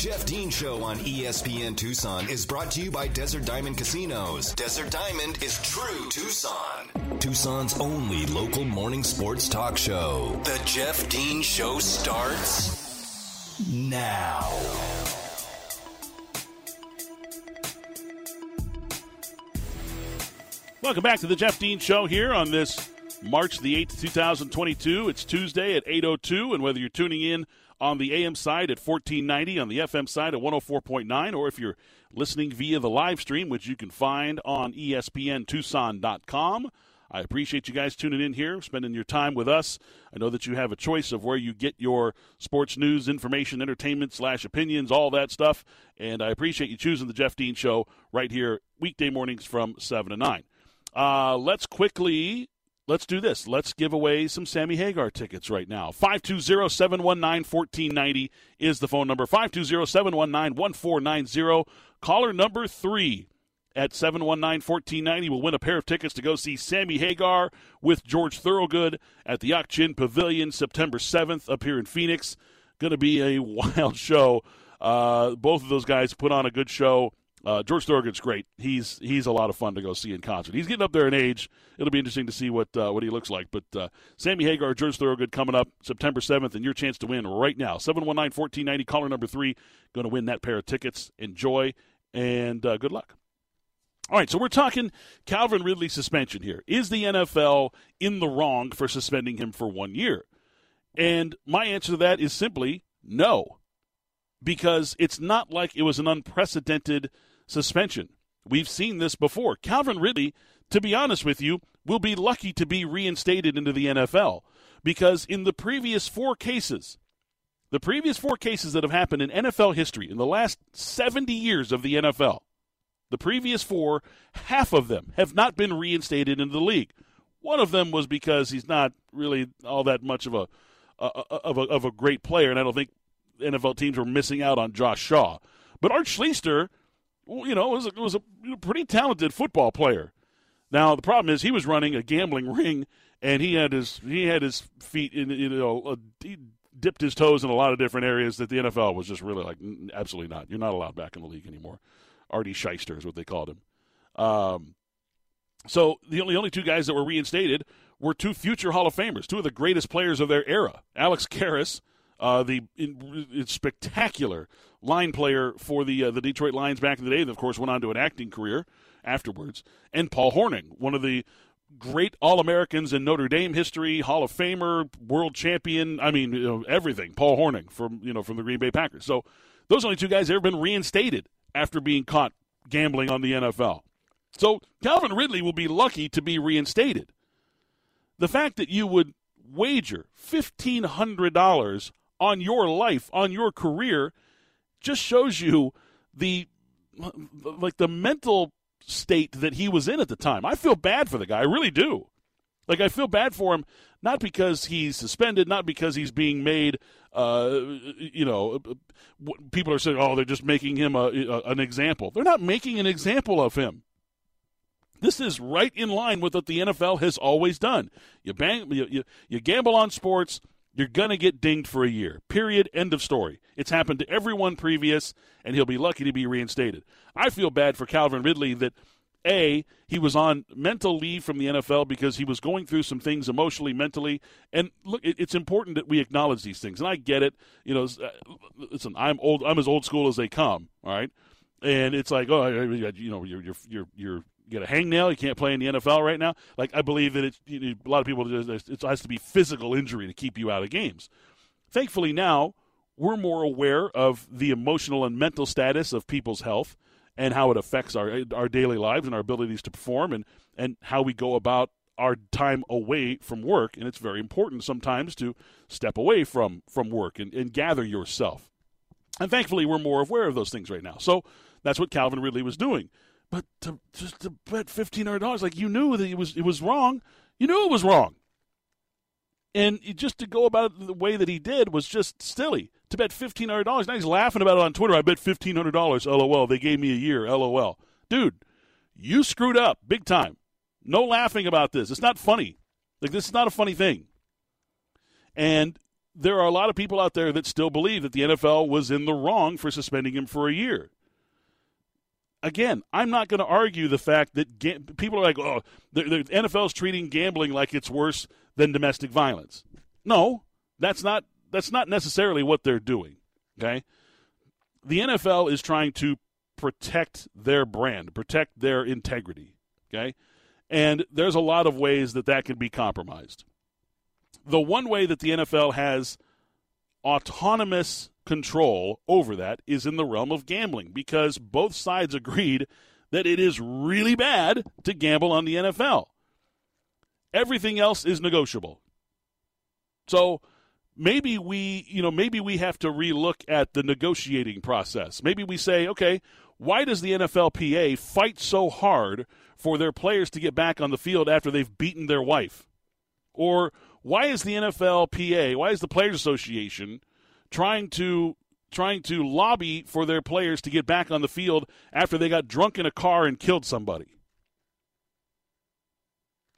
Jeff Dean Show on ESPN Tucson is brought to you by Desert Diamond Casinos. Desert Diamond is true Tucson. Tucson's only local morning sports talk show. The Jeff Dean Show starts now. Welcome back to the Jeff Dean Show here on this March the 8th, 2022. It's Tuesday at 8.02, and whether you're tuning in on the AM side at 1490, on the FM side at 104.9, or if you're listening via the live stream, which you can find on ESPNTucson.com, I appreciate you guys tuning in here, spending your time with us. I know that you have a choice of where you get your sports news, information, entertainment, slash opinions, all that stuff, and I appreciate you choosing the Jeff Dean Show right here weekday mornings from 7 to 9. Uh, let's quickly let's do this. Let's give away some Sammy Hagar tickets right now. 520-719-1490 is the phone number. 520-719-1490. Caller number 3 at 719-1490 will win a pair of tickets to go see Sammy Hagar with George Thorogood at the Ak-Chin Pavilion September 7th up here in Phoenix. Going to be a wild show. Uh, both of those guys put on a good show uh, George Thorogood's great. He's he's a lot of fun to go see in concert. He's getting up there in age. It'll be interesting to see what uh, what he looks like. But uh, Sammy Hagar, George Thorogood coming up September 7th, and your chance to win right now. 719-1490, caller number three, going to win that pair of tickets. Enjoy, and uh, good luck. All right, so we're talking Calvin Ridley suspension here. Is the NFL in the wrong for suspending him for one year? And my answer to that is simply no, because it's not like it was an unprecedented – suspension. We've seen this before. Calvin Ridley, to be honest with you, will be lucky to be reinstated into the NFL because in the previous four cases, the previous four cases that have happened in NFL history in the last 70 years of the NFL, the previous four, half of them have not been reinstated into the league. One of them was because he's not really all that much of a of a, of a great player, and I don't think NFL teams were missing out on Josh Shaw. But Art Schlichter you know, was a, was a pretty talented football player. Now the problem is he was running a gambling ring, and he had his he had his feet in you know uh, he dipped his toes in a lot of different areas that the NFL was just really like absolutely not. You're not allowed back in the league anymore. Artie Shyster is what they called him. Um, so the only only two guys that were reinstated were two future Hall of Famers, two of the greatest players of their era, Alex Karras uh, the in, in spectacular line player for the uh, the Detroit Lions back in the day. That of course went on to an acting career afterwards. And Paul Hornung, one of the great All Americans in Notre Dame history, Hall of Famer, world champion. I mean, you know, everything. Paul Hornung from you know from the Green Bay Packers. So those only two guys ever been reinstated after being caught gambling on the NFL. So Calvin Ridley will be lucky to be reinstated. The fact that you would wager fifteen hundred dollars on your life, on your career, just shows you the like the mental state that he was in at the time. I feel bad for the guy. I really do. Like I feel bad for him, not because he's suspended, not because he's being made. Uh, you know, people are saying, "Oh, they're just making him a, a, an example." They're not making an example of him. This is right in line with what the NFL has always done. You bang, you, you, you gamble on sports you're going to get dinged for a year. Period. End of story. It's happened to everyone previous, and he'll be lucky to be reinstated. I feel bad for Calvin Ridley that, A, he was on mental leave from the NFL because he was going through some things emotionally, mentally. And look, it's important that we acknowledge these things. And I get it. You know, uh, listen, I'm old. I'm as old school as they come. All right. And it's like, oh, you know, you're you're you're you're get a hangnail. You can't play in the NFL right now. Like I believe that it's you know, a lot of people. It has to be physical injury to keep you out of games. Thankfully, now we're more aware of the emotional and mental status of people's health and how it affects our our daily lives and our abilities to perform and and how we go about our time away from work. And it's very important sometimes to step away from from work and, and gather yourself. And thankfully, we're more aware of those things right now. So that's what Calvin Ridley was doing. But to just to bet fifteen hundred dollars, like you knew that it was it was wrong. You knew it was wrong. And just to go about it the way that he did was just silly. To bet fifteen hundred dollars. Now he's laughing about it on Twitter. I bet fifteen hundred dollars. LOL. They gave me a year. LOL. Dude, you screwed up big time. No laughing about this. It's not funny. Like this is not a funny thing. And there are a lot of people out there that still believe that the NFL was in the wrong for suspending him for a year. Again, I'm not going to argue the fact that ga- people are like, oh, the, the NFL is treating gambling like it's worse than domestic violence. No, that's not that's not necessarily what they're doing. Okay, the NFL is trying to protect their brand, protect their integrity. Okay, and there's a lot of ways that that can be compromised. The one way that the NFL has autonomous control over that is in the realm of gambling because both sides agreed that it is really bad to gamble on the NFL. Everything else is negotiable. So maybe we, you know, maybe we have to relook at the negotiating process. Maybe we say, okay, why does the NFLPA fight so hard for their players to get back on the field after they've beaten their wife? Or why is the NFLPA, why is the Players Association trying to trying to lobby for their players to get back on the field after they got drunk in a car and killed somebody?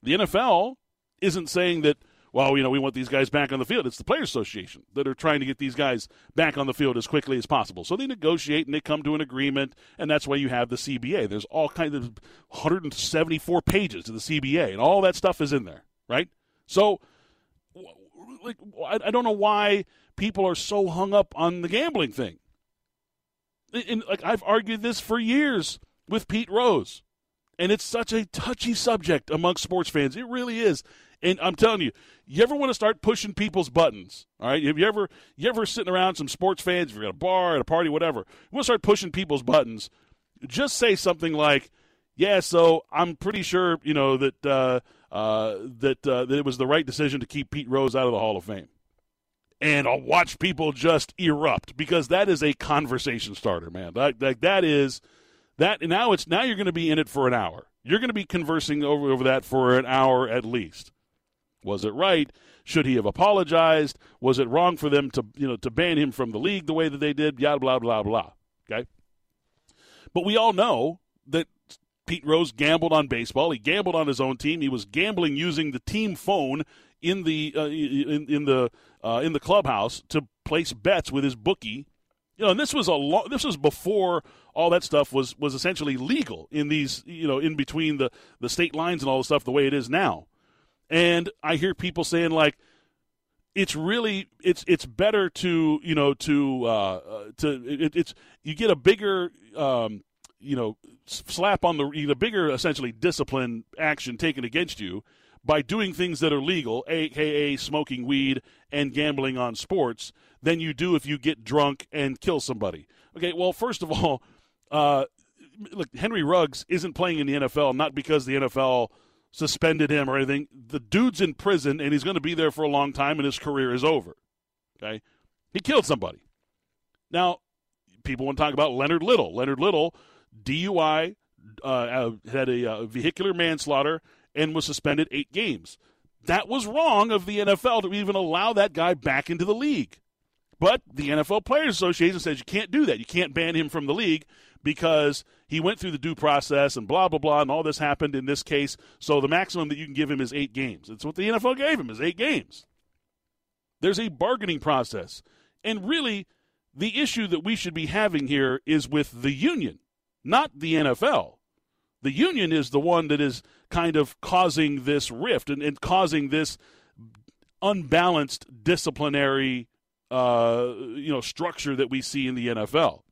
The NFL isn't saying that well, you know, we want these guys back on the field. It's the Players Association that are trying to get these guys back on the field as quickly as possible. So they negotiate and they come to an agreement, and that's why you have the CBA. There's all kinds of 174 pages to the CBA, and all that stuff is in there, right? So, like, I don't know why people are so hung up on the gambling thing. And like I've argued this for years with Pete Rose, and it's such a touchy subject amongst sports fans. It really is. And I'm telling you, you ever want to start pushing people's buttons? All right, have you ever you ever sitting around some sports fans, if you're at a bar, at a party, whatever, you want to start pushing people's buttons? Just say something like, "Yeah, so I'm pretty sure you know that uh, uh, that uh, that it was the right decision to keep Pete Rose out of the Hall of Fame." And I'll watch people just erupt because that is a conversation starter, man. Like that, that is that. Now it's now you're going to be in it for an hour. You're going to be conversing over over that for an hour at least. Was it right? Should he have apologized? Was it wrong for them to you know to ban him from the league the way that they did? Yada blah blah blah. Okay. But we all know that Pete Rose gambled on baseball. He gambled on his own team. He was gambling using the team phone in the uh, in, in the uh, in the clubhouse to place bets with his bookie. You know, and this was a lo- this was before all that stuff was was essentially legal in these you know in between the the state lines and all the stuff the way it is now. And I hear people saying like, it's really it's it's better to you know to uh, uh to it, it's you get a bigger um, you know slap on the a bigger essentially discipline action taken against you by doing things that are legal, aka smoking weed and gambling on sports, than you do if you get drunk and kill somebody. Okay, well, first of all, uh, look, Henry Ruggs isn't playing in the NFL not because the NFL suspended him or anything. The dude's in prison and he's going to be there for a long time and his career is over. Okay? He killed somebody. Now, people want to talk about Leonard Little. Leonard Little, DUI, uh, had a uh, vehicular manslaughter and was suspended eight games. That was wrong of the NFL to even allow that guy back into the league. But the NFL Players Association says you can't do that. You can't ban him from the league because he went through the due process and blah blah blah, and all this happened in this case. So the maximum that you can give him is eight games. That's what the NFL gave him is eight games. There's a bargaining process, and really, the issue that we should be having here is with the union, not the NFL. The union is the one that is kind of causing this rift and, and causing this unbalanced disciplinary uh, you know structure that we see in the NFL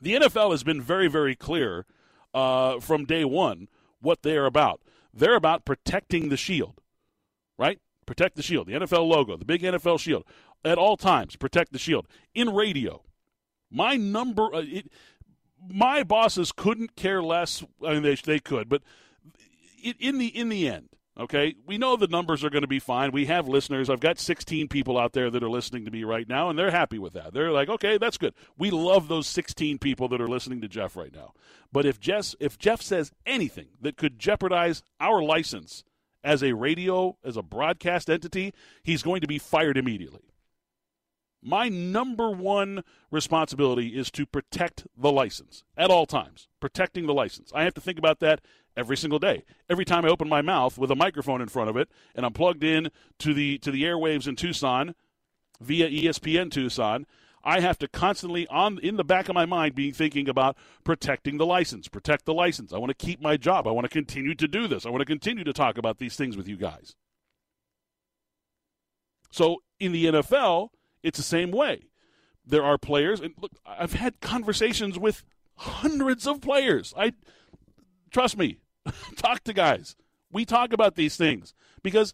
the NFL has been very, very clear uh, from day one what they are about. They're about protecting the shield, right? Protect the shield. The NFL logo, the big NFL shield, at all times. Protect the shield. In radio, my number, uh, it, my bosses couldn't care less. I mean, they they could, but in the in the end, Okay, we know the numbers are going to be fine. We have listeners. I've got 16 people out there that are listening to me right now, and they're happy with that. They're like, okay, that's good. We love those 16 people that are listening to Jeff right now. But if Jeff, if Jeff says anything that could jeopardize our license as a radio, as a broadcast entity, he's going to be fired immediately. My number one responsibility is to protect the license at all times, protecting the license. I have to think about that every single day. Every time I open my mouth with a microphone in front of it and I'm plugged in to the to the airwaves in Tucson, via ESPN Tucson, I have to constantly on in the back of my mind be thinking about protecting the license, protect the license. I want to keep my job. I want to continue to do this. I want to continue to talk about these things with you guys. So in the NFL, it's the same way. There are players, and look, I've had conversations with hundreds of players. I trust me, talk to guys. We talk about these things because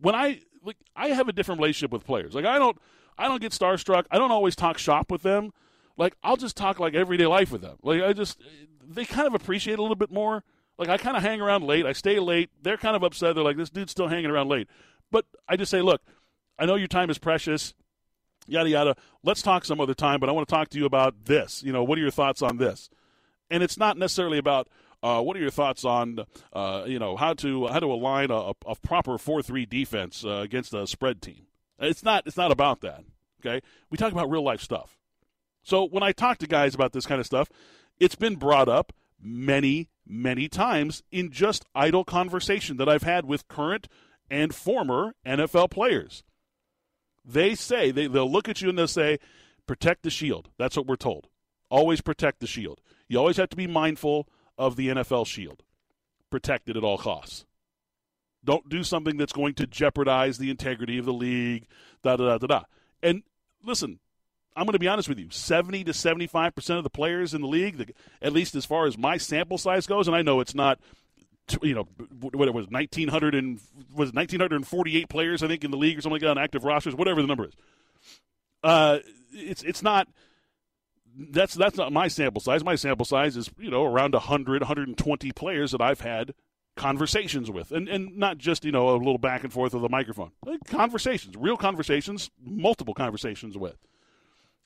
when I like, I have a different relationship with players. Like I don't I don't get starstruck. I don't always talk shop with them. Like I'll just talk like everyday life with them. Like I just they kind of appreciate a little bit more. Like I kind of hang around late. I stay late. They're kind of upset. They're like, this dude's still hanging around late. But I just say, look, I know your time is precious. Yada yada. Let's talk some other time. But I want to talk to you about this. You know, what are your thoughts on this? And it's not necessarily about uh, what are your thoughts on uh, you know how to how to align a, a proper four three defense uh, against a spread team? It's not. It's not about that. Okay, we talk about real life stuff. So when I talk to guys about this kind of stuff, it's been brought up many, many times in just idle conversation that I've had with current and former NFL players. They say they, they'll look at you and they'll say, "Protect the shield." That's what we're told. Always protect the shield. You always have to be mindful of the NFL shield. Protect it at all costs. Don't do something that's going to jeopardize the integrity of the league. Da da da da da. And listen, I'm going to be honest with you. 70 to 75 percent of the players in the league, at least as far as my sample size goes, and I know it's not, you know, what it was 1900 and was 1948 players I think in the league or something like that on active rosters, whatever the number is. Uh, it's it's not. That's that's not my sample size. My sample size is you know around 100, 120 players that I've had conversations with, and and not just you know a little back and forth with a microphone. Like conversations, real conversations, multiple conversations with.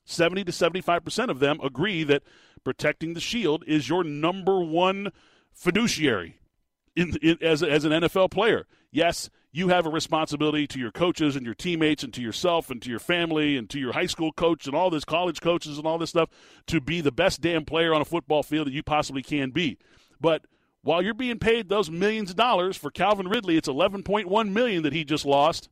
Seventy to seventy-five percent of them agree that protecting the shield is your number one fiduciary in, in as as an NFL player. Yes, you have a responsibility to your coaches and your teammates and to yourself and to your family and to your high school coach and all this college coaches and all this stuff to be the best damn player on a football field that you possibly can be. But while you're being paid those millions of dollars for Calvin Ridley, it's 11.1 million that he just lost.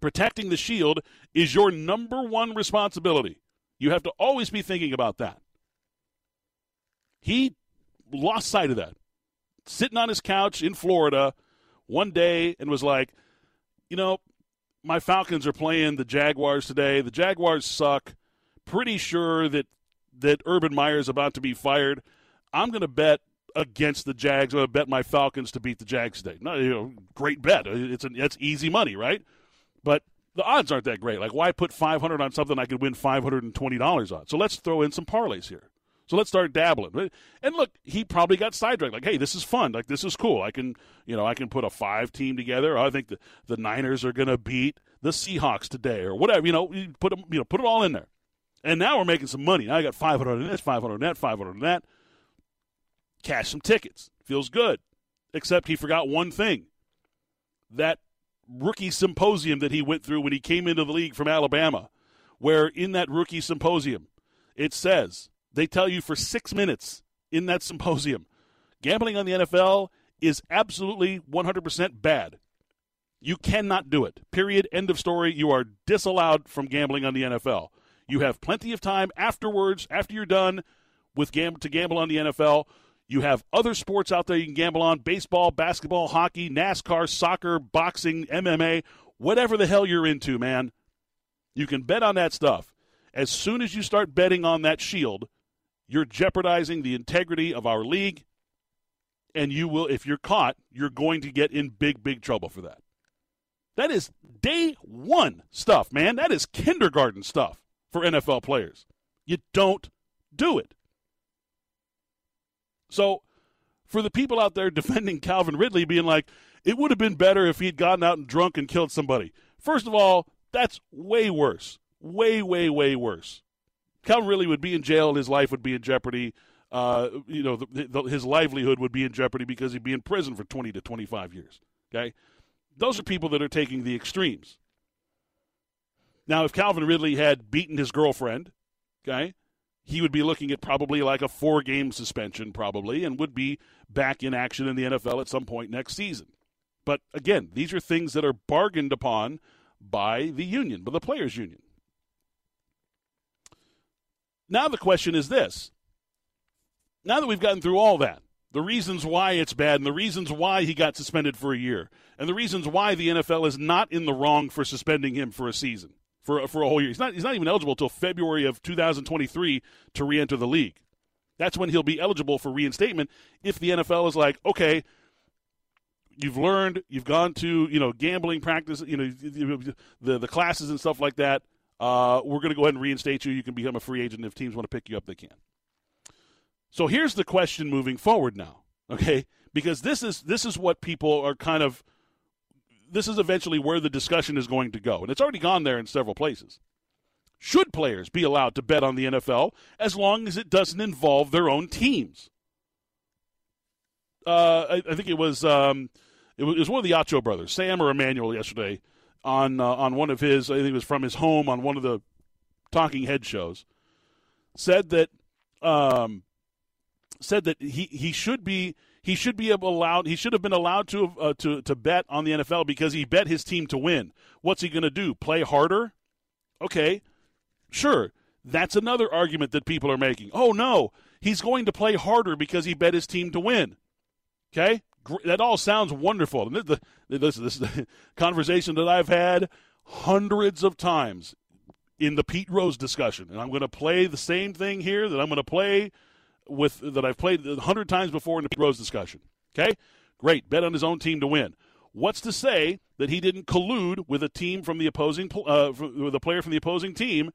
Protecting the shield is your number one responsibility. You have to always be thinking about that. He lost sight of that. Sitting on his couch in Florida one day and was like, you know, my Falcons are playing the Jaguars today. The Jaguars suck. Pretty sure that that Urban Meyer is about to be fired. I'm going to bet against the Jags. I'm going to bet my Falcons to beat the Jags today. No, you know, great bet. It's a, it's easy money, right? But the odds aren't that great. Like, why put 500 on something I could win $520 on? So let's throw in some parlays here. So let's start dabbling. And look, he probably got sidetracked. Like, hey, this is fun. Like, this is cool. I can, you know, I can put a five team together. I think the, the Niners are going to beat the Seahawks today, or whatever. You know, you put them, you know, put it all in there. And now we're making some money. Now I got 500 on this, 500 on that, 500 on that cash some tickets. Feels good. Except he forgot one thing that rookie symposium that he went through when he came into the league from Alabama, where in that rookie symposium, it says they tell you for six minutes in that symposium, gambling on the NFL is absolutely 100% bad. You cannot do it. Period. End of story. You are disallowed from gambling on the NFL. You have plenty of time afterwards, after you're done with gam- to gamble on the NFL you have other sports out there you can gamble on baseball, basketball, hockey, NASCAR, soccer, boxing, MMA, whatever the hell you're into, man. You can bet on that stuff. As soon as you start betting on that shield, you're jeopardizing the integrity of our league. And you will, if you're caught, you're going to get in big, big trouble for that. That is day one stuff, man. That is kindergarten stuff for NFL players. You don't do it. So, for the people out there defending Calvin Ridley, being like, it would have been better if he'd gotten out and drunk and killed somebody. First of all, that's way worse. Way, way, way worse. Calvin Ridley would be in jail his life would be in jeopardy. Uh, you know, the, the, his livelihood would be in jeopardy because he'd be in prison for 20 to 25 years. Okay? Those are people that are taking the extremes. Now, if Calvin Ridley had beaten his girlfriend, okay, he would be looking at probably like a four game suspension, probably, and would be back in action in the NFL at some point next season. But again, these are things that are bargained upon by the union, by the players' union. Now the question is this. Now that we've gotten through all that, the reasons why it's bad and the reasons why he got suspended for a year and the reasons why the NFL is not in the wrong for suspending him for a season, for, for a whole year. He's not, he's not even eligible until February of 2023 to re enter the league. That's when he'll be eligible for reinstatement if the NFL is like, okay, you've learned, you've gone to you know gambling practice, you know the the classes and stuff like that. Uh, we're going to go ahead and reinstate you. You can become a free agent if teams want to pick you up. They can. So here's the question moving forward now, okay? Because this is this is what people are kind of this is eventually where the discussion is going to go. And it's already gone there in several places. Should players be allowed to bet on the NFL as long as it doesn't involve their own teams? Uh, I, I, think it was, um, it was one of the Acho brothers, Sam or Emmanuel, yesterday on uh, on one of his. I think it was from his home on one of the Talking Head shows. Said that um, said that he, he should be he should be allowed he should have been allowed to uh, to to bet on the NFL because he bet his team to win. What's he going to do? Play harder? Okay. Sure. That's another argument that people are making. Oh no, he's going to play harder because he bet his team to win. Okay? That all sounds wonderful. And this, this, this is the conversation that I've had hundreds of times in the Pete Rose discussion. And I'm going to play the same thing here that I'm going to play with that I've played a hundred times before in the Pete Rose discussion. Okay, great, bet on his own team to win. What's to say that he didn't collude with a team from the opposing, uh, with a player from the opposing team,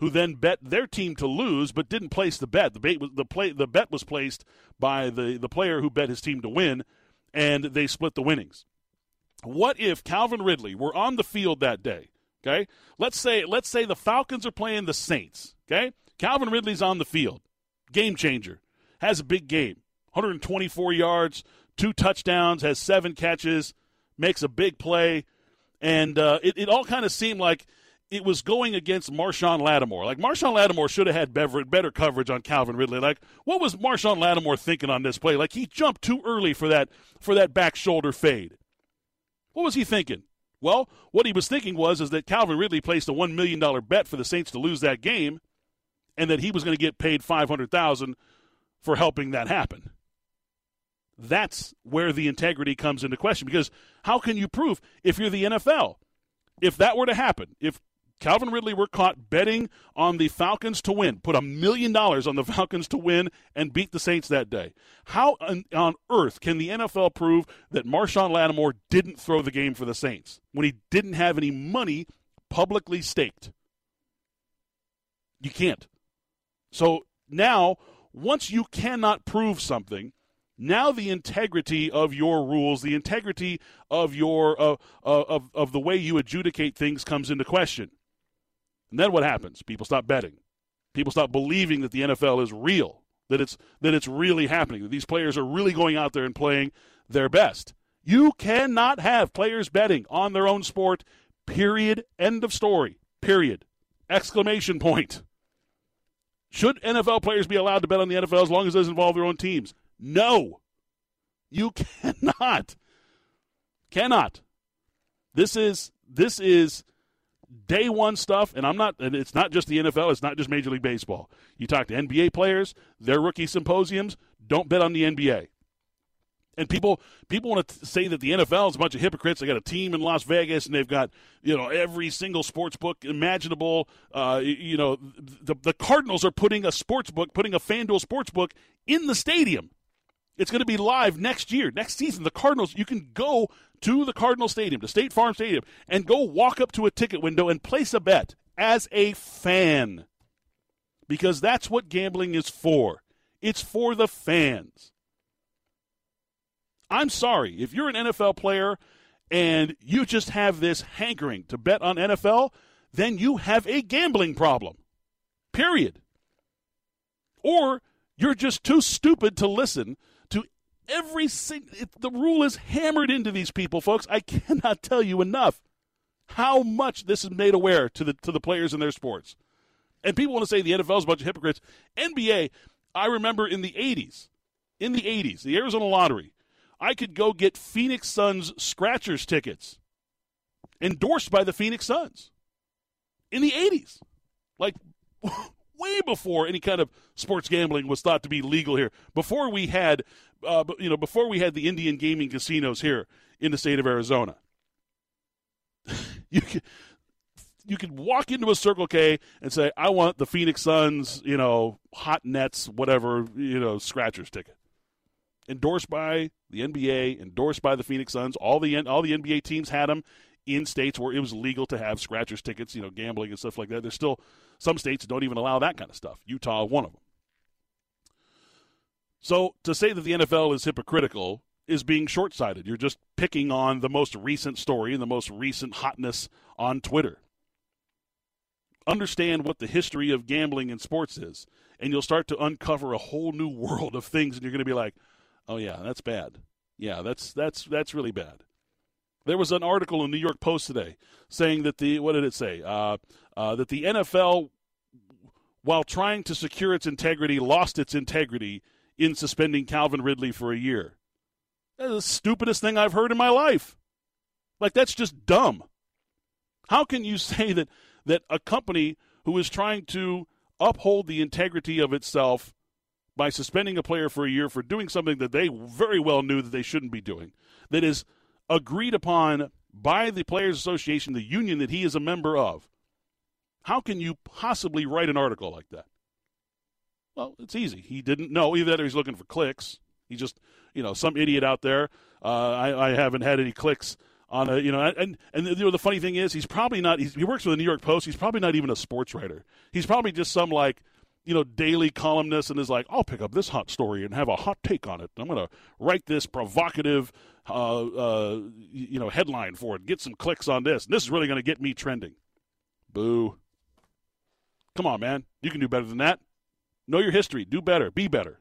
who then bet their team to lose, but didn't place the bet. The, bait was, the play, the bet was placed by the the player who bet his team to win, and they split the winnings. What if Calvin Ridley were on the field that day? Okay, let's say let's say the Falcons are playing the Saints. Okay, Calvin Ridley's on the field game changer. Has a big game. 124 yards, two touchdowns, has seven catches, makes a big play. And uh, it, it all kind of seemed like it was going against Marshon Lattimore. Like Marshon Lattimore should have had better, better coverage on Calvin Ridley. Like what was Marshon Lattimore thinking on this play? Like he jumped too early for that for that back shoulder fade. What was he thinking? Well, what he was thinking was is that Calvin Ridley placed a one million dollar bet for the Saints to lose that game, and that he was going to get paid 500,000 for helping that happen. That's where the integrity comes into question because how can you prove if you're the NFL? If that were to happen, if Calvin Ridley were caught betting on the Falcons to win, put a million dollars on the Falcons to win and beat the Saints that day. How on, earth can the NFL prove that Marshon Lattimore didn't throw the game for the Saints when he didn't have any money publicly staked? You can't. So now, once you cannot prove something, now the integrity of your rules, the integrity of your uh, uh, of of the way you adjudicate things comes into question. And then what happens? People stop betting. People stop believing that the NFL is real, that it's that it's really happening, that these players are really going out there and playing their best. You cannot have players betting on their own sport. Period. End of story. Period. Exclamation point. Should NFL players be allowed to bet on the NFL as long as it doesn't involve their own teams? No. You cannot. Cannot. This is this is day one stuff, and I'm not it's not just the NFL, it's not just Major League Baseball. You talk to NBA players, their rookie symposiums, don't bet on the NBA. And people people want to say that the NFL is a bunch of hypocrites. They got a team in Las Vegas, and they've got you know every single sports book imaginable. Uh, you know, the the Cardinals are putting a sports book, putting a FanDuel sports book in the stadium. It's going to be live next year, next season. The Cardinals, you can go to the Cardinal Stadium, to State Farm Stadium, and go walk up to a ticket window and place a bet as a fan, because that's what gambling is for. It's for the fans. I'm sorry. If you're an NFL player and you just have this hankering to bet on NFL, then you have a gambling problem. Period. Or you're just too stupid to listen every single. The rule is hammered into these people, folks. I cannot tell you enough how much this is made aware to the to the players in their sports. And people want to say the NFL is a bunch of hypocrites. NBA, I remember in the 80s, in the 80s, the Arizona Lottery, I could go get Phoenix Suns scratchers tickets endorsed by the Phoenix Suns in the 80s. Like, way before any kind of sports gambling was thought to be legal here. Before we had, uh, you know, before we had the Indian gaming casinos here in the state of Arizona. you could, you could walk into a Circle K and say, "I want the Phoenix Suns, you know, hot nets, whatever, you know, scratchers ticket." Endorsed by the NBA, endorsed by the Phoenix Suns. All the all the NBA teams had them in states where it was legal to have scratchers tickets, you know, gambling and stuff like that. There's still some states don't even allow that kind of stuff. Utah, one of them. So to say that the NFL is hypocritical is being short sighted. You're just picking on the most recent story and the most recent hotness on Twitter. Understand what the history of gambling in sports is, and you'll start to uncover a whole new world of things, and you're going to be like, "Oh yeah, that's bad. Yeah, that's that's that's really bad." There was an article in New York Post today saying that the what did it say? Uh, uh, that the NFL, while trying to secure its integrity, lost its integrity in suspending Calvin Ridley for a year. That's the stupidest thing I've heard in my life. Like that's just dumb. How can you say that that a company who is trying to uphold the integrity of itself by suspending a player for a year for doing something that they very well knew that they shouldn't be doing, that is agreed upon by the Players Association, the union that he is a member of, how can you possibly write an article like that? Well, it's easy. He didn't know either that he's looking for clicks. He just, you know, some idiot out there. Uh, I, I, haven't had any clicks on a, you know, and and you know the funny thing is he's probably not. He's, he works for the New York Post. He's probably not even a sports writer. He's probably just some like, you know, daily columnist and is like, I'll pick up this hot story and have a hot take on it. I'm going to write this provocative, uh, uh, you know, headline for it. Get some clicks on this. And this is really going to get me trending. Boo. Come on, man. You can do better than that. Know your history. Do better. Be better.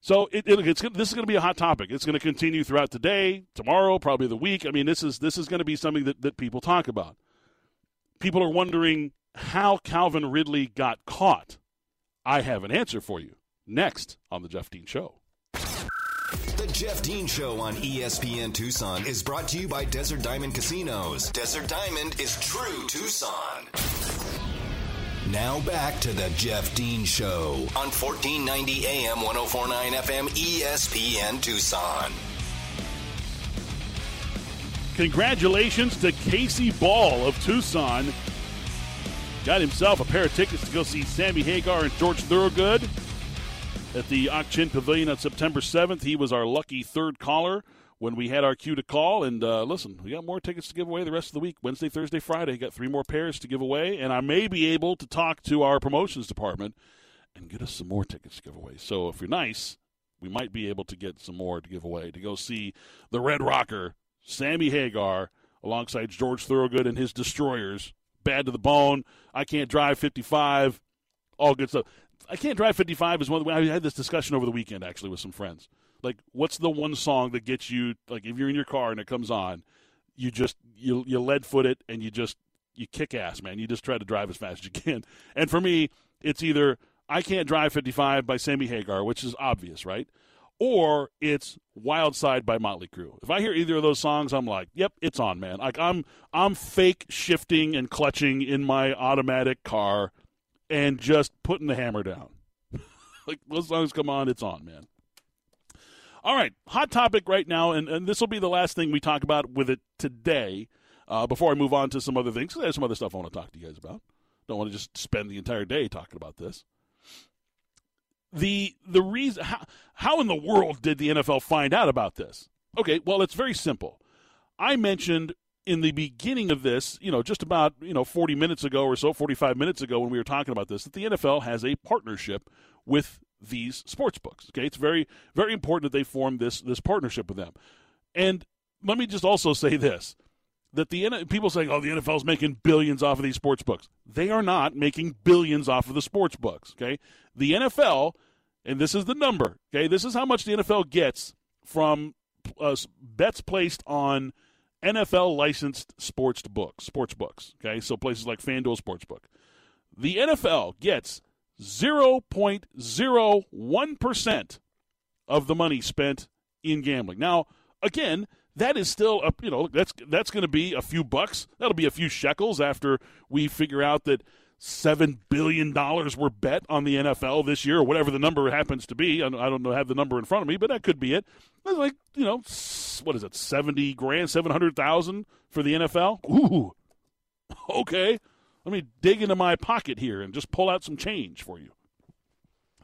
So it, it, it's this is going to be a hot topic. It's going to continue throughout the day, tomorrow, probably the week. I mean, this is this is going to be something that, that people talk about. People are wondering how Calvin Ridley got caught. I have an answer for you next on the Jeff Dean Show. Jeff Dean Show on ESPN Tucson is brought to you by Desert Diamond Casinos. Desert Diamond is true Tucson. Now back to the Jeff Dean Show on 1490 AM 1049 FM ESPN Tucson. Congratulations to Casey Ball of Tucson. Got himself a pair of tickets to go see Sammy Hagar and George Thorogood at the Ak-Chin Pavilion on September 7th. He was our lucky third caller when we had our cue to call. And uh, listen, we got more tickets to give away the rest of the week Wednesday, Thursday, Friday. Got three more pairs to give away. And I may be able to talk to our promotions department and get us some more tickets to give away. So if you're nice, we might be able to get some more to give away to go see the Red Rocker, Sammy Hagar, alongside George Thorogood and his Destroyers. Bad to the bone. I can't drive 55. All good stuff. I can't drive 55 is one. Of the, I had this discussion over the weekend actually with some friends. Like what's the one song that gets you like if you're in your car and it comes on you just you you lead foot it and you just you kick ass man. You just try to drive as fast as you can. And for me it's either i can't drive 55 by sammy hagar which is obvious right? Or it's wild side by motley crue. If i hear either of those songs i'm like yep it's on man. Like i'm i'm fake shifting and clutching in my automatic car and just putting the hammer down like those songs come on it's on man all right, hot topic right now, and, and this will be the last thing we talk about with it today. Uh, before I move on to some other things, there's some other stuff I want to talk to you guys about. Don't want to just spend the entire day talking about this. The the reason how, how in the world did the NFL find out about this? Okay, well it's very simple. I mentioned in the beginning of this, you know, just about, you know, 40 minutes ago or so, 45 minutes ago when we were talking about this, that the NFL has a partnership with these sports books. Okay, it's very very important that they form this this partnership with them. And let me just also say this: that the people saying, "Oh, the NFL is making billions off of these sports books." They are not making billions off of the sports books. Okay, the NFL, and this is the number. Okay, this is how much the NFL gets from uh, bets placed on NFL licensed sports books. Sports books. Okay, so places like FanDuel Sportsbook. The NFL gets 0.01% of the money spent in gambling. Now, again, that is still a you know that's that's going to be a few bucks. That'll be a few shekels after we figure out that seven billion dollars were bet on the NFL this year, or whatever the number happens to be. I don't know have the number in front of me, but that could be it. Like you know, what is it, seventy grand, seven hundred thousand for the NFL? Ooh, okay. Let me dig into my pocket here and just pull out some change for you.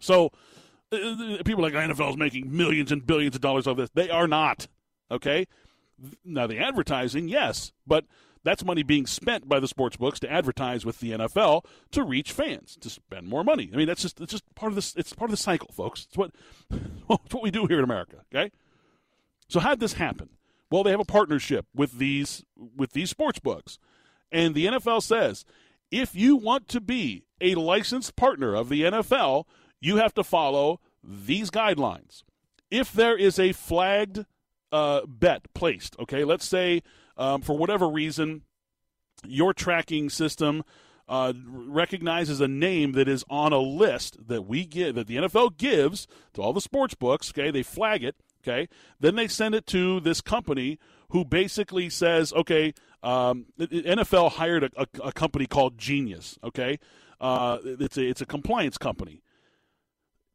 So, uh, uh people like NFL is making millions and billions of dollars off this. They are not. Okay. Now the advertising, yes, but that's money being spent by the sports books to advertise with the NFL to reach fans to spend more money. I mean, that's just it's just part of this. It's part of the cycle, folks. It's what it's what we do here in America. Okay. So how did this happen? Well, they have a partnership with these with these sports books, and the NFL says if you want to be a licensed partner of the NFL, you have to follow these guidelines. If there is a flagged uh, bet placed, okay, let's say um, for whatever reason, your tracking system uh, recognizes a name that is on a list that we give that the NFL gives to all the sports books. Okay, they flag it. Okay, then they send it to this company who basically says, okay, um, NFL hired a, a, a, company called Genius. Okay, uh, it's a it's a compliance company.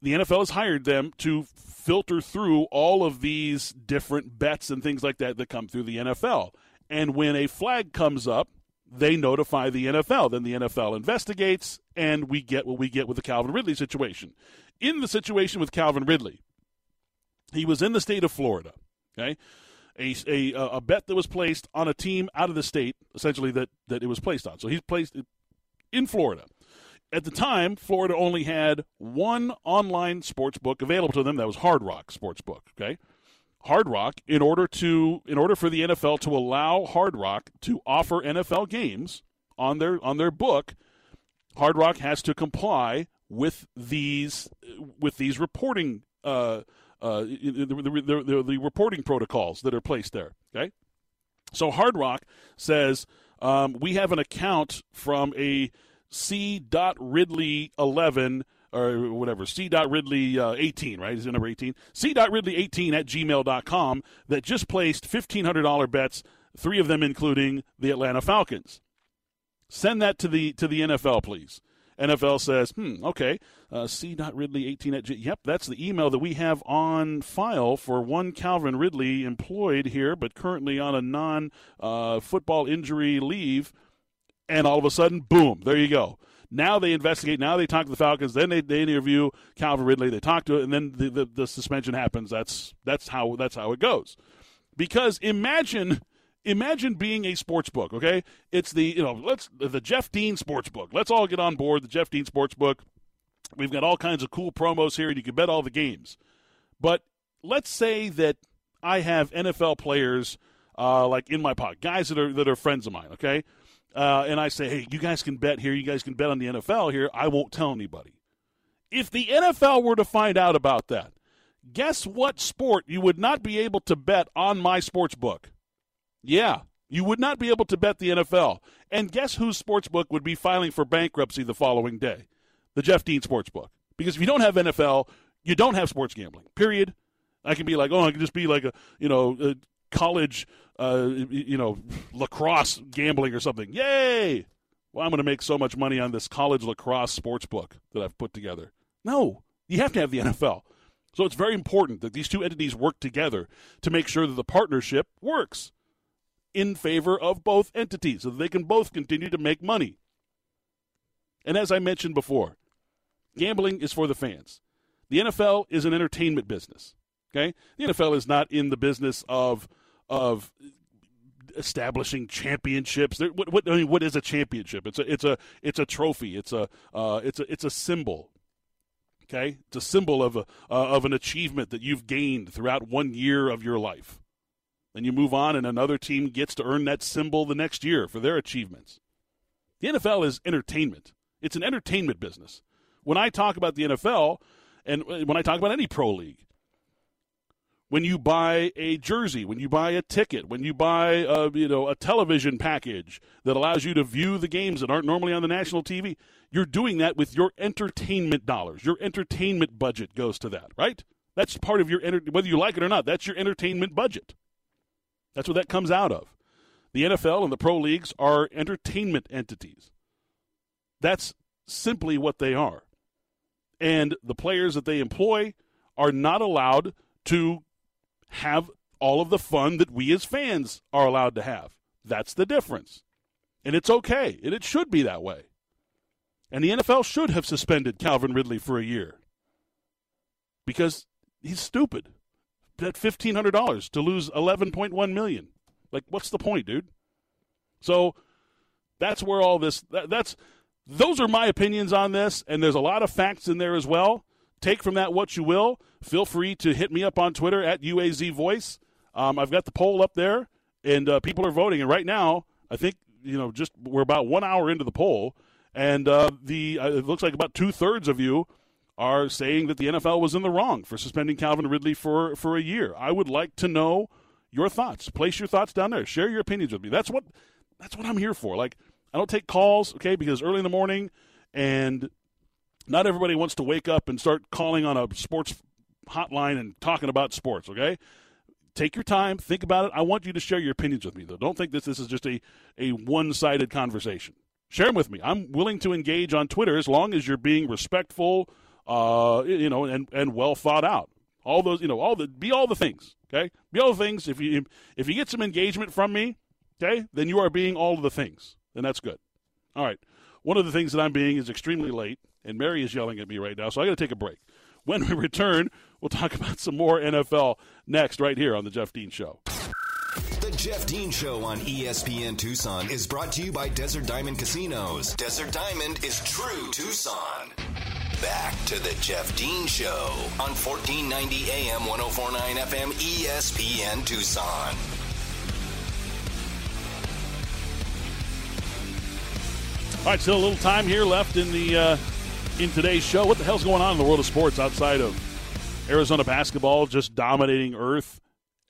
The NFL has hired them to filter through all of these different bets and things like that that come through the NFL. And when a flag comes up, they notify the NFL. Then the NFL investigates, and we get what we get with the Calvin Ridley situation. In the situation with Calvin Ridley, he was in the state of Florida. Okay, a, a, a bet that was placed on a team out of the state, essentially that that it was placed on. So he's placed in Florida. At the time, Florida only had one online sports book available to them. That was Hard Rock Sportsbook. Okay, Hard Rock in order to in order for the NFL to allow Hard Rock to offer NFL games on their on their book, Hard Rock has to comply with these with these reporting uh, uh, the, the, the, the, reporting protocols that are placed there. Okay, so Hard Rock says um, we have an account from a C. Ridley eleven or whatever, C.Ridley uh, 18, right? Is it number 18? C.Ridley 18 at gmail.com that just placed $1,500 bets, three of them including the Atlanta Falcons. Send that to the to the NFL, please. NFL says, hmm, okay, uh, C.Ridley18 at G. Yep, that's the email that we have on file for one Calvin Ridley employed here, but currently on a non uh, football injury leave. And all of a sudden, boom, there you go. Now they investigate. Now they talk to the Falcons. Then they, they interview Calvin Ridley. They talk to it, and then the, the, the suspension happens. That's that's how that's how it goes. Because imagine imagine being a sports book. Okay, it's the you know let's the Jeff Dean sports book. Let's all get on board the Jeff Dean sports book. We've got all kinds of cool promos here, and you can bet all the games. But let's say that I have NFL players uh, like in my pocket, guys that are that are friends of mine. Okay, uh, and I say, hey, you guys can bet here, you guys can bet on the NFL here, I won't tell anybody. If the NFL were to find out about that, guess what sport you would not be able to bet on my sports book? Yeah, you would not be able to bet the NFL. And guess whose sports book would be filing for bankruptcy the following day? The Jeff Dean sports book. Because if you don't have NFL, you don't have sports gambling. Period. I can be like, oh, I can just be like a, you know, a college uh, you know, lacrosse gambling or something. Yay! Well, I'm going to make so much money on this college lacrosse sports book that I've put together. No, you have to have the NFL. So it's very important that these two entities work together to make sure that the partnership works in favor of both entities so that they can both continue to make money. And as I mentioned before, gambling is for the fans. The NFL is an entertainment business. Okay? The NFL is not in the business of of establishing championships. What, what, I mean, what is a championship? It's a it's a it's a trophy. It's a uh, it's a it's a symbol. Okay, it's a symbol of a uh, of an achievement that you've gained throughout one year of your life. Then you move on, and another team gets to earn that symbol the next year for their achievements. The NFL is entertainment. It's an entertainment business. When I talk about the NFL, and when I talk about any pro league, when you buy a jersey, when you buy a ticket, when you buy a, you know a television package that allows you to view the games that aren't normally on the national TV, you're doing that with your entertainment dollars. Your entertainment budget goes to that, right? That's part of your whether you like it or not. That's your entertainment budget. That's what that comes out of. The NFL and the pro leagues are entertainment entities. That's simply what they are. And the players that they employ are not allowed to have all of the fun that we as fans are allowed to have. That's the difference. And it's okay, and it should be that way. And the NFL should have suspended Calvin Ridley for a year because he's stupid. That fifteen hundred dollars to lose eleven point one million. Like, what's the point, dude? So that's where all this. That, that's those are my opinions on this, and there's a lot of facts in there as well. Take from that what you will. Feel free to hit me up on Twitter at UAZ Voice. Um, I've got the poll up there, and uh, people are voting. And right now, I think you know, just we're about one hour into the poll, and uh, the uh, it looks like about two thirds of you are saying that the NFL was in the wrong for suspending Calvin Ridley for for a year. I would like to know your thoughts. Place your thoughts down there. Share your opinions with me. That's what that's what I'm here for. Like I don't take calls, okay, because early in the morning and not everybody wants to wake up and start calling on a sports hotline and talking about sports, okay? Take your time, think about it. I want you to share your opinions with me, though. Don't think this, this is just a, a one sided conversation. Share them with me. I'm willing to engage on Twitter as long as you're being respectful, uh, you know, and, and well thought out. All those, you know, all the be all the things. Okay, be all the things. If you if you get some engagement from me, okay, then you are being all of the things, and that's good. All right. One of the things that I'm being is extremely late, and Mary is yelling at me right now, so I got to take a break. When we return, we'll talk about some more NFL next, right here on the Jeff Dean Show. The Jeff Dean Show on ESPN Tucson is brought to you by Desert Diamond Casinos. Desert Diamond is true Tucson. Back to the Jeff Dean Show on 1490 AM 1049 FM ESPN Tucson. All right, still a little time here left in the uh, in today's show. What the hell's going on in the world of sports outside of Arizona basketball just dominating Earth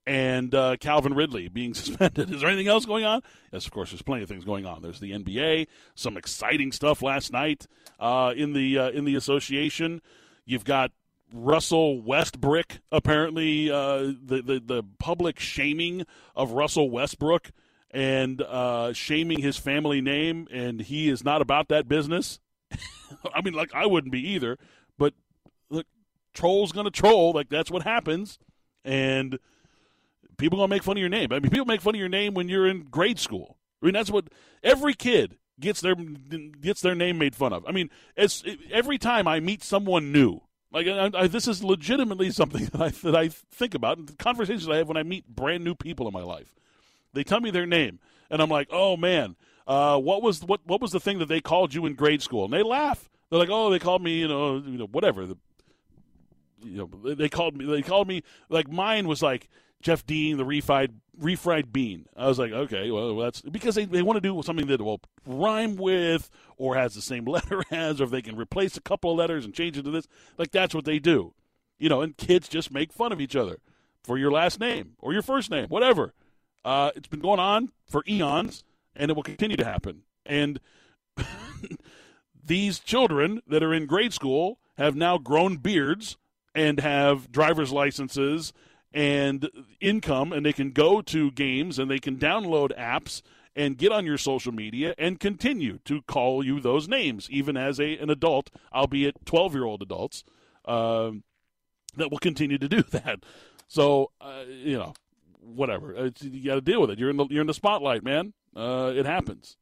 and uh, Calvin Ridley being suspended? Is there anything else going on? Yes, of course. There's plenty of things going on. There's the NBA, some exciting stuff last night uh, in the uh, in the association. You've got Russell Westbrook. Apparently, uh, the, the the public shaming of Russell Westbrook and uh, shaming his family name, and he is not about that business. I mean, like I wouldn't be either. But look, troll's gonna troll. Like that's what happens, and people gonna make fun of your name. I mean, people make fun of your name when you're in grade school. I mean, that's what every kid gets their gets their name made fun of. I mean, it's every time I meet someone new. Like I, I, this is legitimately something that I that I think about. Conversations I have when I meet brand new people in my life. They tell me their name, and I'm like, oh man, uh, what was what what was the thing that they called you in grade school? And they laugh. They're like, oh, they called me, you know, you know, whatever. The, you know, they called me. They called me like mine was like Jeff Dean, the refried refried bean. I was like, okay, well, that's because they, they want to do something that will rhyme with or has the same letter as, or if they can replace a couple of letters and change it to this. Like that's what they do, you know. And kids just make fun of each other for your last name or your first name, whatever. Uh, it's been going on for eons, and it will continue to happen. And these children that are in grade school have now grown beards and have driver's licenses and income, and they can go to games and they can download apps and get on your social media and continue to call you those names, even as a an adult, albeit twelve year old adults, uh, that will continue to do that. So uh, you know, whatever. It's, you got to deal with it. You're in the you're in the spotlight, man. Uh, it happens.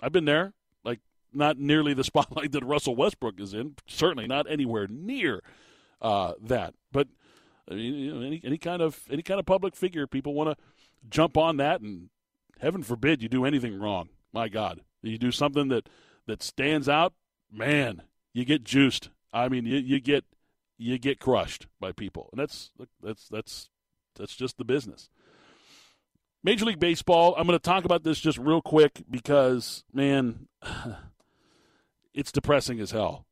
I've been there. Like not nearly the spotlight that Russell Westbrook is in. Certainly not anywhere near uh, that. But I mean, you know, any any kind of any kind of public figure, people want to jump on that, and heaven forbid you do anything wrong. My God, you do something that that stands out, man, you get juiced. I mean, you, you get you get crushed by people, and that's that's that's that's just the business. Major League Baseball, I'm going to talk about this just real quick because, man, it's depressing as hell.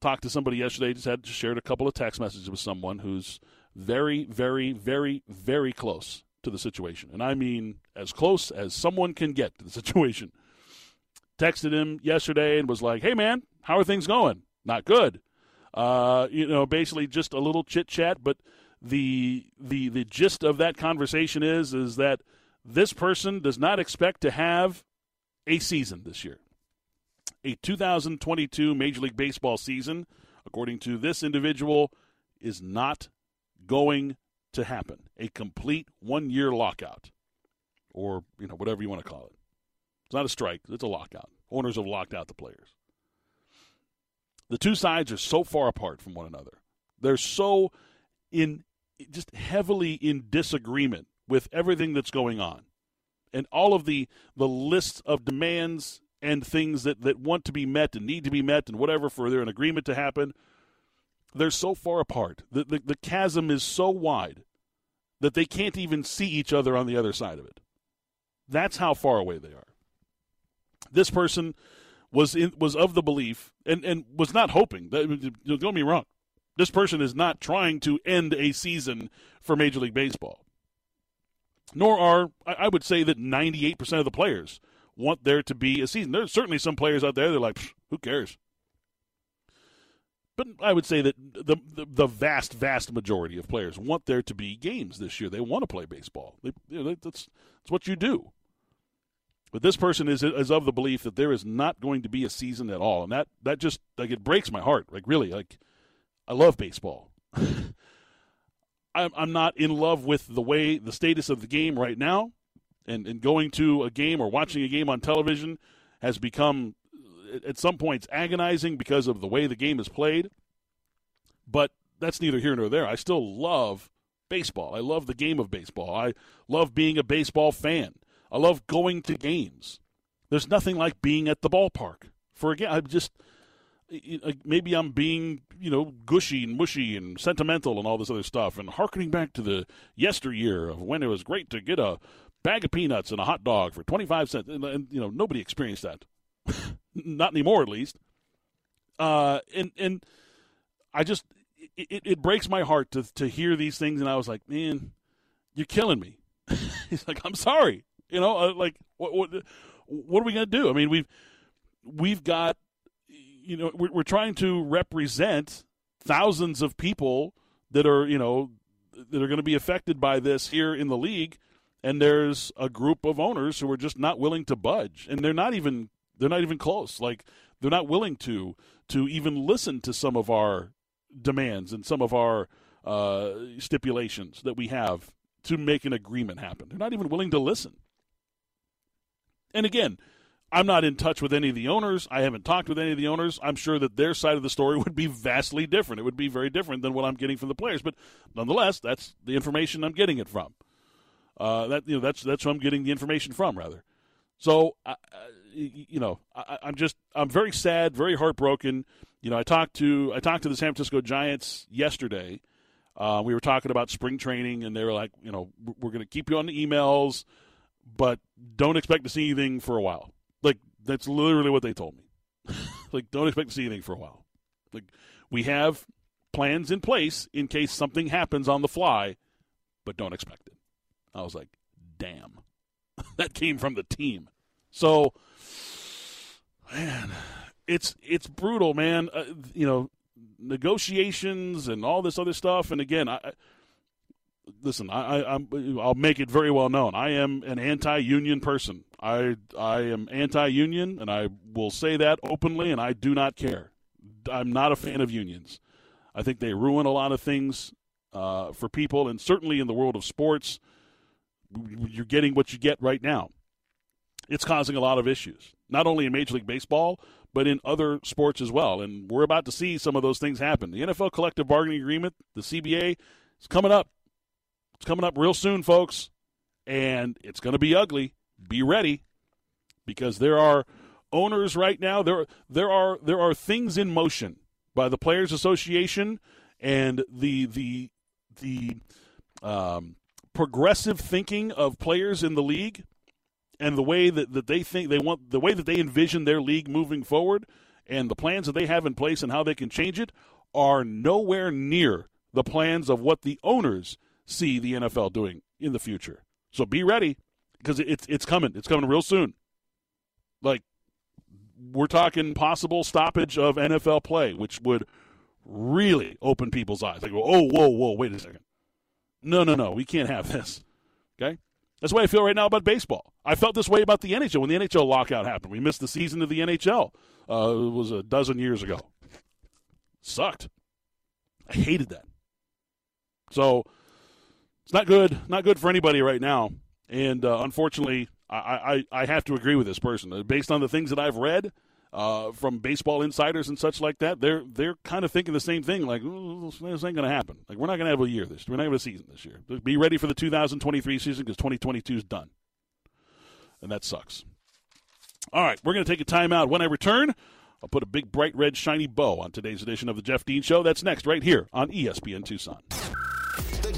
Talked to somebody yesterday, just had just shared a couple of text messages with someone who's very, very, very, very close to the situation. And I mean as close as someone can get to the situation. Texted him yesterday and was like, hey, man, how are things going? Not good. Uh, you know, basically just a little chit chat, but the the the gist of that conversation is is that This person does not expect to have a season this year. A 2022 Major League Baseball season, according to this individual, is not going to happen. A complete one year lockout. Or, you know, whatever you want to call it. It's not a strike, it's a lockout. Owners have locked out the players. The two sides are so far apart from one another. They're so in just heavily in disagreement with everything that's going on. And all of the the lists of demands and things that, that want to be met and need to be met and whatever for their an agreement to happen, they're so far apart. The, the, the chasm is so wide that they can't even see each other on the other side of it. That's how far away they are. This person was in, was of the belief and, and was not hoping. That, don't get me wrong. This person is not trying to end a season for Major League Baseball. Nor are, I would say that 98% of the players want there to be a season. There's certainly some players out there that are like, who cares? But I would say that the, the, the vast, vast majority of players want there to be games this year. They want to play baseball. They, you know, that's, that's what you do. But this person is is of the belief that there is not going to be a season at all, and that that just like it breaks my heart. Like really, like I love baseball. I'm I'm not in love with the way the status of the game right now, and and going to a game or watching a game on television has become at some points agonizing because of the way the game is played. But that's neither here nor there. I still love baseball. I love the game of baseball. I love being a baseball fan. I love going to games. There's nothing like being at the ballpark. For again, I'm just maybe I'm being you know gushy and mushy and sentimental and all this other stuff, and harkening back to the yesteryear of when it was great to get a bag of peanuts and a hot dog for 25 cents. And, and you know nobody experienced that, not anymore at least. Uh, and and I just it, it breaks my heart to to hear these things, and I was like, man, you're killing me. He's like, I'm sorry. You know, uh, like what, what what are we going to do? I mean, we've we've got you know we're, we're trying to represent thousands of people that are you know that are going to be affected by this here in the league. And there's a group of owners who are just not willing to budge. And they're not even they're not even close. Like they're not willing to to even listen to some of our demands and some of our uh, stipulations that we have to make an agreement happen. They're not even willing to listen. And again, I'm not in touch with any of the owners. I haven't talked with any of the owners. I'm sure that their side of the story would be vastly different. It would be very different than what I'm getting from the players. But nonetheless, that's the information I'm getting it from. Uh, that you know, that's that's who I'm getting the information from, rather. So, you know, I, I'm just I'm very sad, very heartbroken. You know, I talked to I talked to the San Francisco Giants yesterday. Uh, we were talking about spring training, and they were like, you know, we're going to keep you on the emails but don't expect to see anything for a while. That's literally what they told me. like don't expect to see anything for a while. Like we have plans in place in case something happens on the fly, but don't expect it. I was like, damn. that came from the team. So man, it's it's brutal, man. Uh, you know, negotiations and all this other stuff and again, I listen, I, I, will make it very well known. I am an anti-union person. I, I am anti-union, and I will say that openly, and I do not care. I'm not a fan of unions. I think they ruin a lot of things uh, for people, and certainly in the world of sports, you're getting what you get right now. It's causing a lot of issues, not only in Major League Baseball, but in other sports as well. And we're about to see some of those things happen. The NFL collective bargaining agreement, the CBA, is coming up it's coming up real soon, folks, and it's going to be ugly. Be ready because there are owners right now. There there are there are things in motion by the Players Association and the the the um, progressive thinking of players in the league and the way that, that they think they want the way that they envision their league moving forward and the plans that they have in place and how they can change it are nowhere near the plans of what the owners see the NFL doing in the future. So be ready because it's it's coming. It's coming real soon. Like we're talking possible stoppage of NFL play, which would really open people's eyes. Like, oh, whoa, whoa, wait a second. No, no, no, we can't have this. Okay, That's the way I feel right now about baseball. I felt this way about the NHL when the NHL lockout happened. We missed the season of the NHL. Uh, it was a dozen years ago. Sucked. I hated that. So it's not good. Not good for anybody right now. And uh, unfortunately, I, I, I have to agree with this person. Uh, based on the things that I've read uh, from baseball insiders and such like that, they're they're kind of thinking the same thing. Like this ain't going to happen. Like we're not going to have a year this. We're not going to have a season this year. Be ready for the 2023 season because 2022 is done, and that sucks. All right, we're going to take a timeout. When I return, I'll put a big, bright, red, shiny bow on today's edition of the Jeff Dean Show. That's next, right here on ESPN Tucson.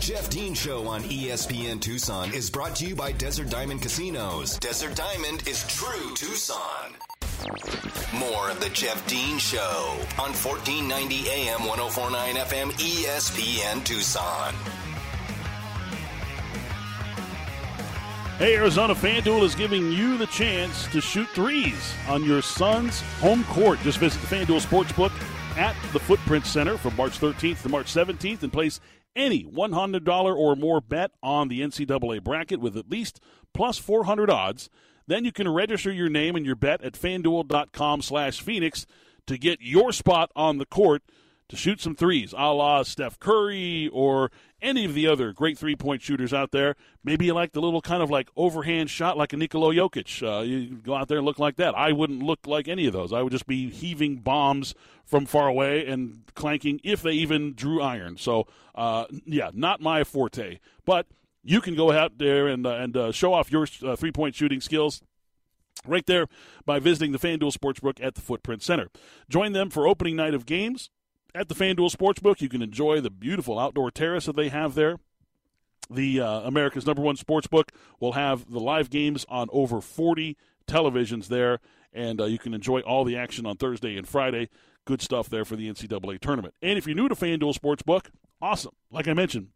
Jeff Dean Show on ESPN Tucson is brought to you by Desert Diamond Casinos. Desert Diamond is true Tucson. More of the Jeff Dean Show on 1490 AM 1049 FM ESPN Tucson. Hey, Arizona FanDuel is giving you the chance to shoot threes on your Suns' home court. Just visit the FanDuel Sportsbook at the Footprint Center from March 13th to March 17th and place any $100 or more bet on the NCAA bracket with at least plus 400 odds. Then you can register your name and your bet at fanduel.com slash Phoenix to get your spot on the court to shoot some threes, a la Steph Curry or any of the other great three point shooters out there. Maybe you like the little kind of like overhand shot like a Nikola Jokic. Uh, you go out there and look like that. I wouldn't look like any of those. I would just be heaving bombs from far away and clanking if they even drew iron. So, uh, yeah, not my forte. But you can go out there and, uh, and uh, show off your uh, three point shooting skills right there by visiting the FanDuel Sportsbook at the Footprint Center. Join them for opening night of games at the FanDuel Sportsbook. You can enjoy the beautiful outdoor terrace that they have there. The uh, America's number one sportsbook will have the live games on over 40 televisions there, and uh, you can enjoy all the action on Thursday and Friday. Good stuff there for the NCAA tournament. And if you're new to FanDuel Sportsbook, awesome. Like I mentioned,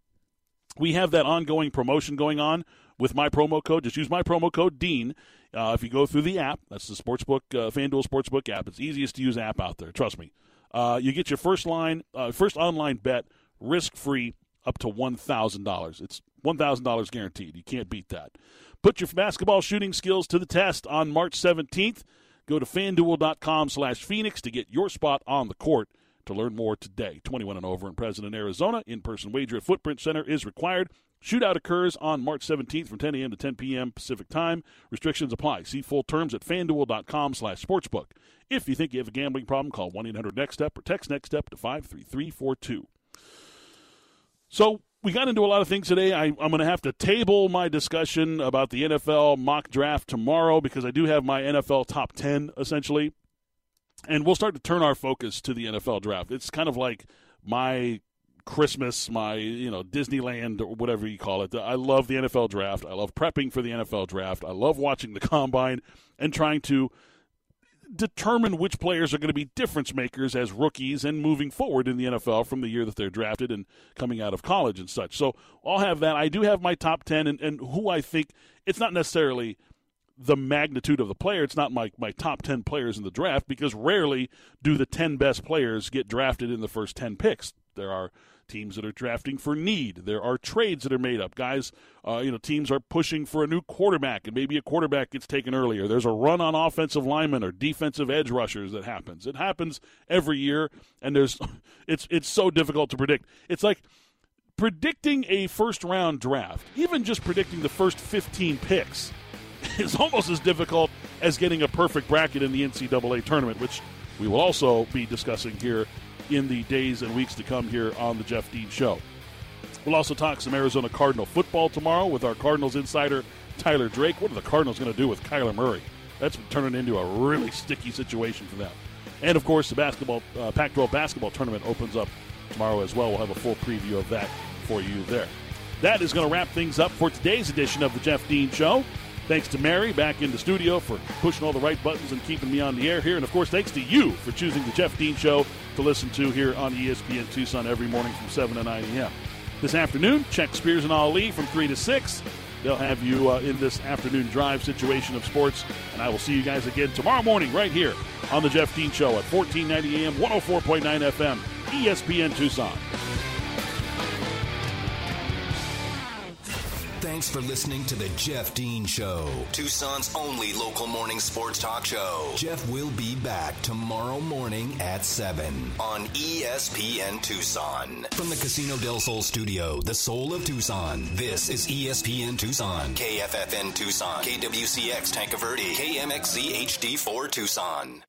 we have that ongoing promotion going on with my promo code. Just use my promo code Dean. Uh, if you go through the app, that's the Sportsbook uh, FanDuel Sportsbook app. It's easiest to use app out there. Trust me. Uh, you get your first line, uh, first online bet, risk free, up to one thousand dollars. It's one thousand dollars guaranteed. You can't beat that. Put your basketball shooting skills to the test on March seventeenth. Go to fanduel.com/phoenix to get your spot on the court. To learn more today, 21 and over in President, Arizona, in-person wager at Footprint Center is required. Shootout occurs on March 17th from 10 a.m. to 10 p.m. Pacific Time. Restrictions apply. See full terms at fanduel.com slash sportsbook. If you think you have a gambling problem, call 1-800-NEXT-STEP or text NEXT STEP to 53342. So we got into a lot of things today. I, am going to have to table my discussion about the NFL mock draft tomorrow because I do have my NFL top 10, essentially. And we'll start to turn our focus to the NFL draft. It's kind of like my Christmas, my you know Disneyland or whatever you call it. I love the NFL draft. I love prepping for the NFL draft. I love watching the combine and trying to determine which players are going to be difference makers as rookies and moving forward in the NFL from the year that they're drafted and coming out of college and such. So I'll have that. I do have my top 10 and, and who I think it's not necessarily the magnitude of the player. It's not my, my top 10 players in the draft because rarely do the 10 best players get drafted in the first 10 picks. There are teams that are drafting for need. There are trades that are made up. Guys, uh, you know, teams are pushing for a new quarterback, and maybe a quarterback gets taken earlier. There's a run on offensive linemen or defensive edge rushers that happens. It happens every year, and there's it's it's so difficult to predict. It's like predicting a first round draft, even just predicting the first 15 picks, is almost as difficult as getting a perfect bracket in the NCAA tournament, which we will also be discussing here in the days and weeks to come here on the Jeff Dean Show. We'll also talk some Arizona Cardinal football tomorrow with our Cardinals insider, Tyler Drake. What are the Cardinals going to do with Kyler Murray? That's turning into a really sticky situation for them. And of course, the basketball uh, Pac-12 basketball tournament opens up tomorrow as well. We'll have a full preview of that for you there. That is going to wrap things up for today's edition of the Jeff Dean Show. Thanks to Mary back in the studio for pushing all the right buttons and keeping me on the air here. And of course, thanks to you for choosing the Jeff Dean Show to listen to here on ESPN Tucson every morning from 7 to 9 a.m. This afternoon, check Spears and Ali from 3 to 6. They'll have you uh, in this afternoon drive situation of sports. And I will see you guys again tomorrow morning right here on the Jeff Dean Show at 1490 AM, 104.9 FM, ESPN Tucson. Thanks for listening to the Jeff Dean Show, Tucson's only local morning sports talk show. Jeff will be back tomorrow morning at 7 on ESPN Tucson. From the Casino del Sol studio, the soul of Tucson, this is ESPN Tucson, KFFN Tucson, KWCX Tanque Verde, KMXZ HD4 Tucson.